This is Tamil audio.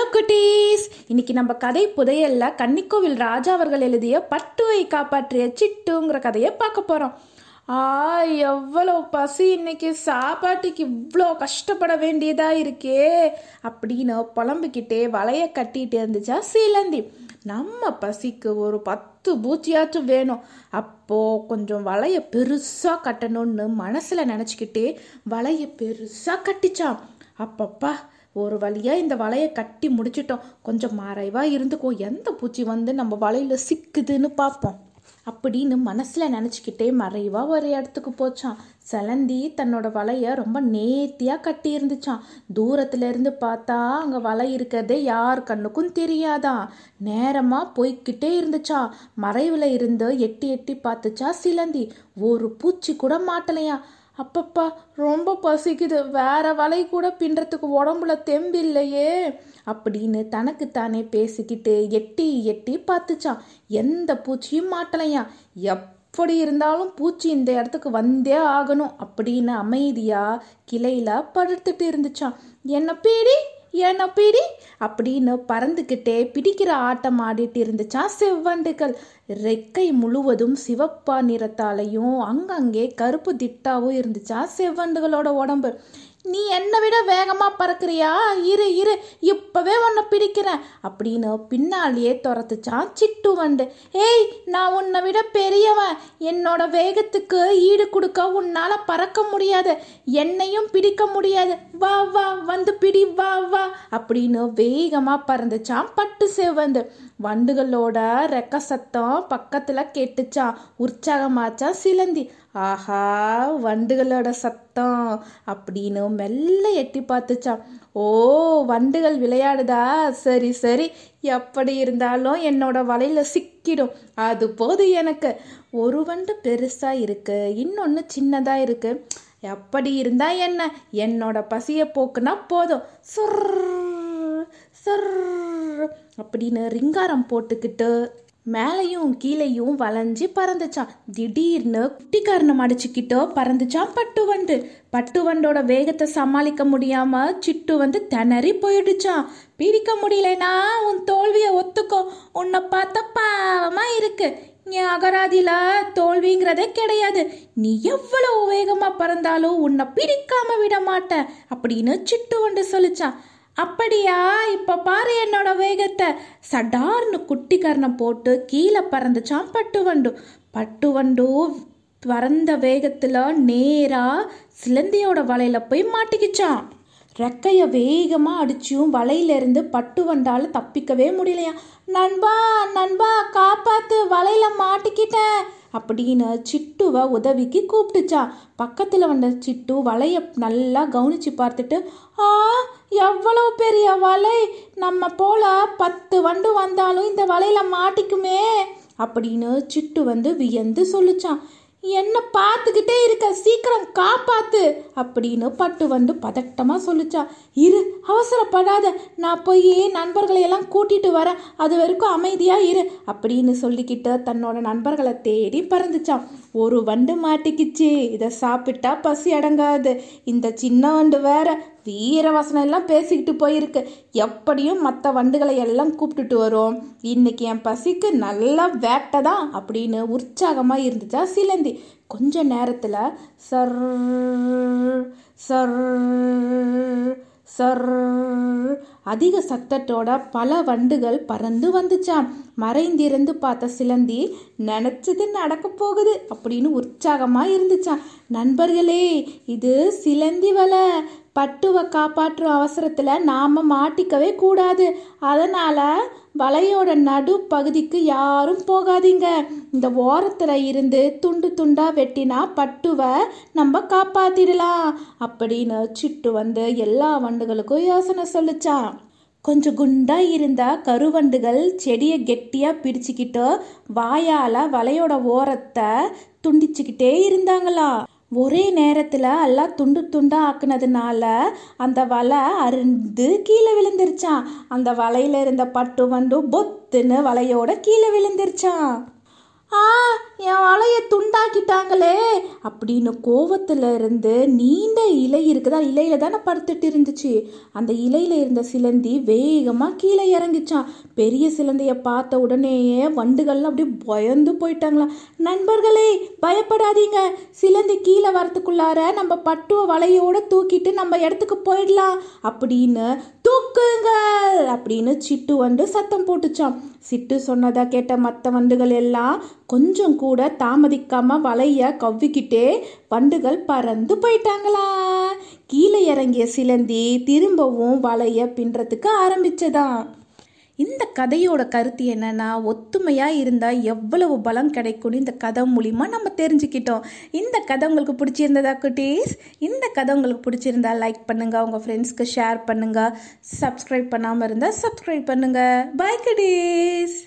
ஹலோ குட்டீஸ் இன்னைக்கு நம்ம கதை புதையல்ல கன்னிக்கோவில் ராஜா அவர்கள் எழுதிய பட்டுவை காப்பாற்றிய சிட்டுங்கிற கதையை பார்க்க போறோம். ஆ எவ்வளோ பசி இன்னைக்கு. சாப்பாட்டுக்கு இவ்வளோ கஷ்டப்பட வேண்டியதா இருக்கே. அப்படின்னு புலம்பிக்கிட்டே வலைய கட்டிட்டு இருந்துச்சா சீலந்தி. நம்ம பசிக்கு ஒரு பத்து பூச்சியாச்சும் வேணும். அப்போ கொஞ்சம் வலைய பெருசா கட்டணும்னு மனசுல நினச்சிக்கிட்டே வலைய பெருசா கட்டிச்சான். அப்பப்பா ஒரு வழியா இந்த வலையை கட்டி முடிச்சிட்டோம். கொஞ்சம் மறைவா இருந்துக்கும் எந்த பூச்சி வந்து நம்ம வலையில சிக்குதுன்னு பார்ப்போம். அப்படின்னு மனசுல நினச்சிக்கிட்டே மறைவா ஒரு இடத்துக்கு போச்சான். செலந்தி தன்னோட வலைய ரொம்ப நேர்த்தியா கட்டி இருந்துச்சான் தூரத்துல இருந்து பார்த்தா அங்க வலை இருக்கிறதே யார் கண்ணுக்கும் தெரியாதான் நேரமா போய்கிட்டே இருந்துச்சா. மறைவுல இருந்து எட்டி எட்டி பார்த்துச்சா சிலந்தி. ஒரு பூச்சி கூட மாட்டலையா. அப்பப்பா ரொம்ப பசிக்குது. வேற வலை கூட பின்றத்துக்கு உடம்புல தெம்பு இல்லையே அப்படின்னு தனக்குத்தானே பேசிக்கிட்டு எட்டி எட்டி பார்த்துச்சான் எந்த பூச்சியும் மாட்டலையா எப்படி இருந்தாலும் பூச்சி இந்த இடத்துக்கு வந்தே ஆகணும் அப்படின்னு அமைதியாக கிளையில படுத்துட்டு இருந்துச்சான் என்ன பீடி? ஏன்னா பிடி அப்படின்னு பறந்துக்கிட்டே பிடிக்கிற ஆட்டம் ஆடிட்டு இருந்துச்சான் செவ்வண்டுகள். ரெக்கை முழுவதும் சிவப்பா நிறத்தாலையும் அங்கங்கே கருப்பு திட்டாவும் இருந்துச்சா செவ்வண்டுகளோட உடம்பு. நீ என்னை விட வேகமாக பறக்குறியா? இரு இரு இப்போவே உன்னை பிடிக்கிறேன். அப்படின்னு பின்னாலேயே துரத்துச்சான் சிட்டு வண்டு. ஏய் நான் உன்னை விட பெரியவன். என்னோட வேகத்துக்கு ஈடு கொடுக்க உன்னால் பறக்க முடியாது. என்னையும் பிடிக்க முடியாது. வா வா வந்து பிடி வா வா அப்படின்னு வேகமாக பறந்துச்சான் பட்டு செவந்து. வண்டுகளோட ரெக்க சத்தம் பக்கத்தில் கேட்டுச்சான் உற்சாகமாச்சான் சிலந்தி. ஆஹா வண்டுகளோட சத்தம் அப்படின்னு மெல்ல எட்டி பார்த்துச்சான் ஓ வண்டுகள் விளையாடுதா? சரி சரி. எப்படி இருந்தாலும் என்னோட வலையில சிக்கிடும். அது போது எனக்கு. ஒரு வண்டு பெருசாக இருக்குது இன்னொன்று சின்னதாக இருக்குது எப்படி இருந்தா என்ன? என்னோட பசியை போக்குனா போதும். சொர் சொர் அப்படின்னு ரிங்காரம் போட்டுக்கிட்டு மேலையும் கீழையும் வளைஞ்சு பறந்துச்சான் திடீர்னு குட்டிக்காரனம் அடிச்சுக்கிட்டோ பறந்துச்சான் பட்டு வண்டு பட்டு வண்டோட வேகத்தை சமாளிக்க முடியாம சிட்டு வந்து திணறி போயிடுச்சான் பிடிக்க முடியலனா உன் தோல்வியை ஒத்துக்கோ. உன்னை பார்த்தா பாவமா இருக்கு. நீ அகராதியில தோல்விங்கிறதே கிடையாது. நீ எவ்வளவு வேகமா பறந்தாலும் உன்னை பிடிக்காம விட மாட்டேன் அப்படின்னு சிட்டு வண்டு சொல்லிச்சான் அப்படியா? இப்ப பாரு என்னோட வேகத்தை. சடார்னு குட்டி கர்ணம் போட்டு கீழே பறந்துச்சான் பட்டு வண்டு. பட்டு வண்டு பறந்த வேகத்துல நேரா சிலந்தியோட வலையில போய் மாட்டிக்கிச்சான் ரெக்கைய வேகமா அடிச்சும் வலையிலிருந்து பட்டு வண்டால தப்பிக்கவே முடியலையா? நண்பா நண்பா காப்பாத்து வலையில மாட்டிக்கிட்டேன் அப்படின்னு சிட்டுவை உதவிக்கு கூப்பிட்டுச்சான் பக்கத்துல வந்த சிட்டு வலைய நல்லா கவனிச்சு பார்த்துட்டு ஆ எவ்வளவு பெரிய வலை? நம்ம போல பத்து வண்டு வந்தாலும் இந்த வலையில மாட்டிக்குமே? அப்படின்னு சிட்டு வந்து வியந்து சொல்லுச்சான். என்ன பார்த்துக்கிட்டே இருக்க சீக்கிரம் காப்பாத்து அப்படின்னு பட்டு வந்து பதட்டமா சொல்லுச்சா இரு அவசரப்படாத நான் போய் நண்பர்களை எல்லாம் கூட்டிட்டு வரேன். அது வரைக்கும் அமைதியா இரு அப்படின்னு சொல்லிக்கிட்டு தன்னோட நண்பர்களை தேடி பறந்துச்சான். ஒரு வண்டு மாட்டிக்கிச்சு இதை சாப்பிட்டா பசி அடங்காது. இந்த சின்ன வண்டு வேற வீர வசனம் எல்லாம் பேசிக்கிட்டு போயிருக்கு. எப்படியும் மற்ற வண்டுகளை எல்லாம் கூப்பிட்டுட்டு வரும். இன்னைக்கு என் பசிக்கு நல்லா வேட்டை தான் அப்படின்னு உற்சாகமாக இருந்துச்சா சிலந்தி. கொஞ்ச நேரத்தில் சர் சர் சர். அதிக சத்தத்தோட பல வண்டுகள் பறந்து வந்துச்சாம். மறைந்திருந்து பார்த்த சிலந்தி நினைச்சது நடக்க போகுது அப்படின்னு உற்சாகமா இருந்துச்சான் நண்பர்களே இது சிலந்தி வலை. பட்டுவை காப்பாற்றும் அவசரத்துல நாம மாட்டிக்கவே கூடாது. அதனால வலையோட நடு பகுதிக்கு யாரும் போகாதீங்க. இந்த ஓரத்தில் இருந்து துண்டு துண்டாக வெட்டினா பட்டுவை நம்ம காப்பாத்திடலாம். அப்படின்னு சிட்டு வந்து எல்லா வண்டுகளுக்கும் யோசனை சொல்லுச்சா. கொஞ்சம் குண்டா இருந்தால் கருவண்டுகள் செடியை கெட்டியா பிடிச்சுக்கிட்டு வாயால வலையோட ஓரத்தை துண்டிச்சுக்கிட்டே இருந்தாங்களா. ஒரே நேரத்தில் எல்லாம் துண்டு துண்டாக ஆக்குனதுனால அந்த வலை அருந்து கீழே விழுந்துருச்சான் அந்த வலையில் இருந்த பட்டு வந்து பொத்துன்னு வலையோட கீழே விழுந்துருச்சான் ஆ என் வலையை துண்டாக்கிட்டாங்களே அப்படின்னு கோவத்துல இருந்து நீண்ட இலை இருக்குதா? இலையில தானே படுத்துட்டு இருந்துச்சு. அந்த இலையில இருந்த சிலந்தி வேகமா கீழே இறங்கிச்சான் பெரிய சிலந்தைய பார்த்த உடனேயே வண்டுகள்லாம் அப்படியே பயந்து போயிட்டாங்களாம். நண்பர்களே பயப்படாதீங்க. சிலந்தி கீழே வரத்துக்குள்ளார நம்ம பட்டுவ வலையோட தூக்கிட்டு நம்ம இடத்துக்கு போயிடலாம் அப்படின்னு தூக்குங்கள் அப்படின்னு சிட்டு வந்து சத்தம் போட்டுச்சான் சிட்டு சொன்னதா கேட்ட மற்ற வண்டுகள் எல்லாம் கொஞ்சம் கூட தாமதிக்காம வலைய கவ்விக்கிட்டே வண்டுகள் பறந்து போயிட்டாங்களா? கீழே இறங்கிய சிலந்தி திரும்பவும் வலைய பின்றதுக்கு ஆரம்பிச்சதாம். இந்த கதையோட கருத்து என்னன்னா ஒத்துமையாக இருந்தால் எவ்வளவு பலம் கிடைக்கும்னு இந்த கதை மூலிமா நம்ம தெரிஞ்சுக்கிட்டோம். இந்த கதை உங்களுக்கு பிடிச்சிருந்ததா குட்டீஸ்? இந்த கதை உங்களுக்கு பிடிச்சிருந்தா லைக் பண்ணுங்கள் உங்கள் ஃப்ரெண்ட்ஸ்க்கு ஷேர் பண்ணுங்கள் சப்ஸ்கிரைப் பண்ணாமல் இருந்தால் சப்ஸ்கிரைப் பண்ணுங்கள் பை குட்டீஸ்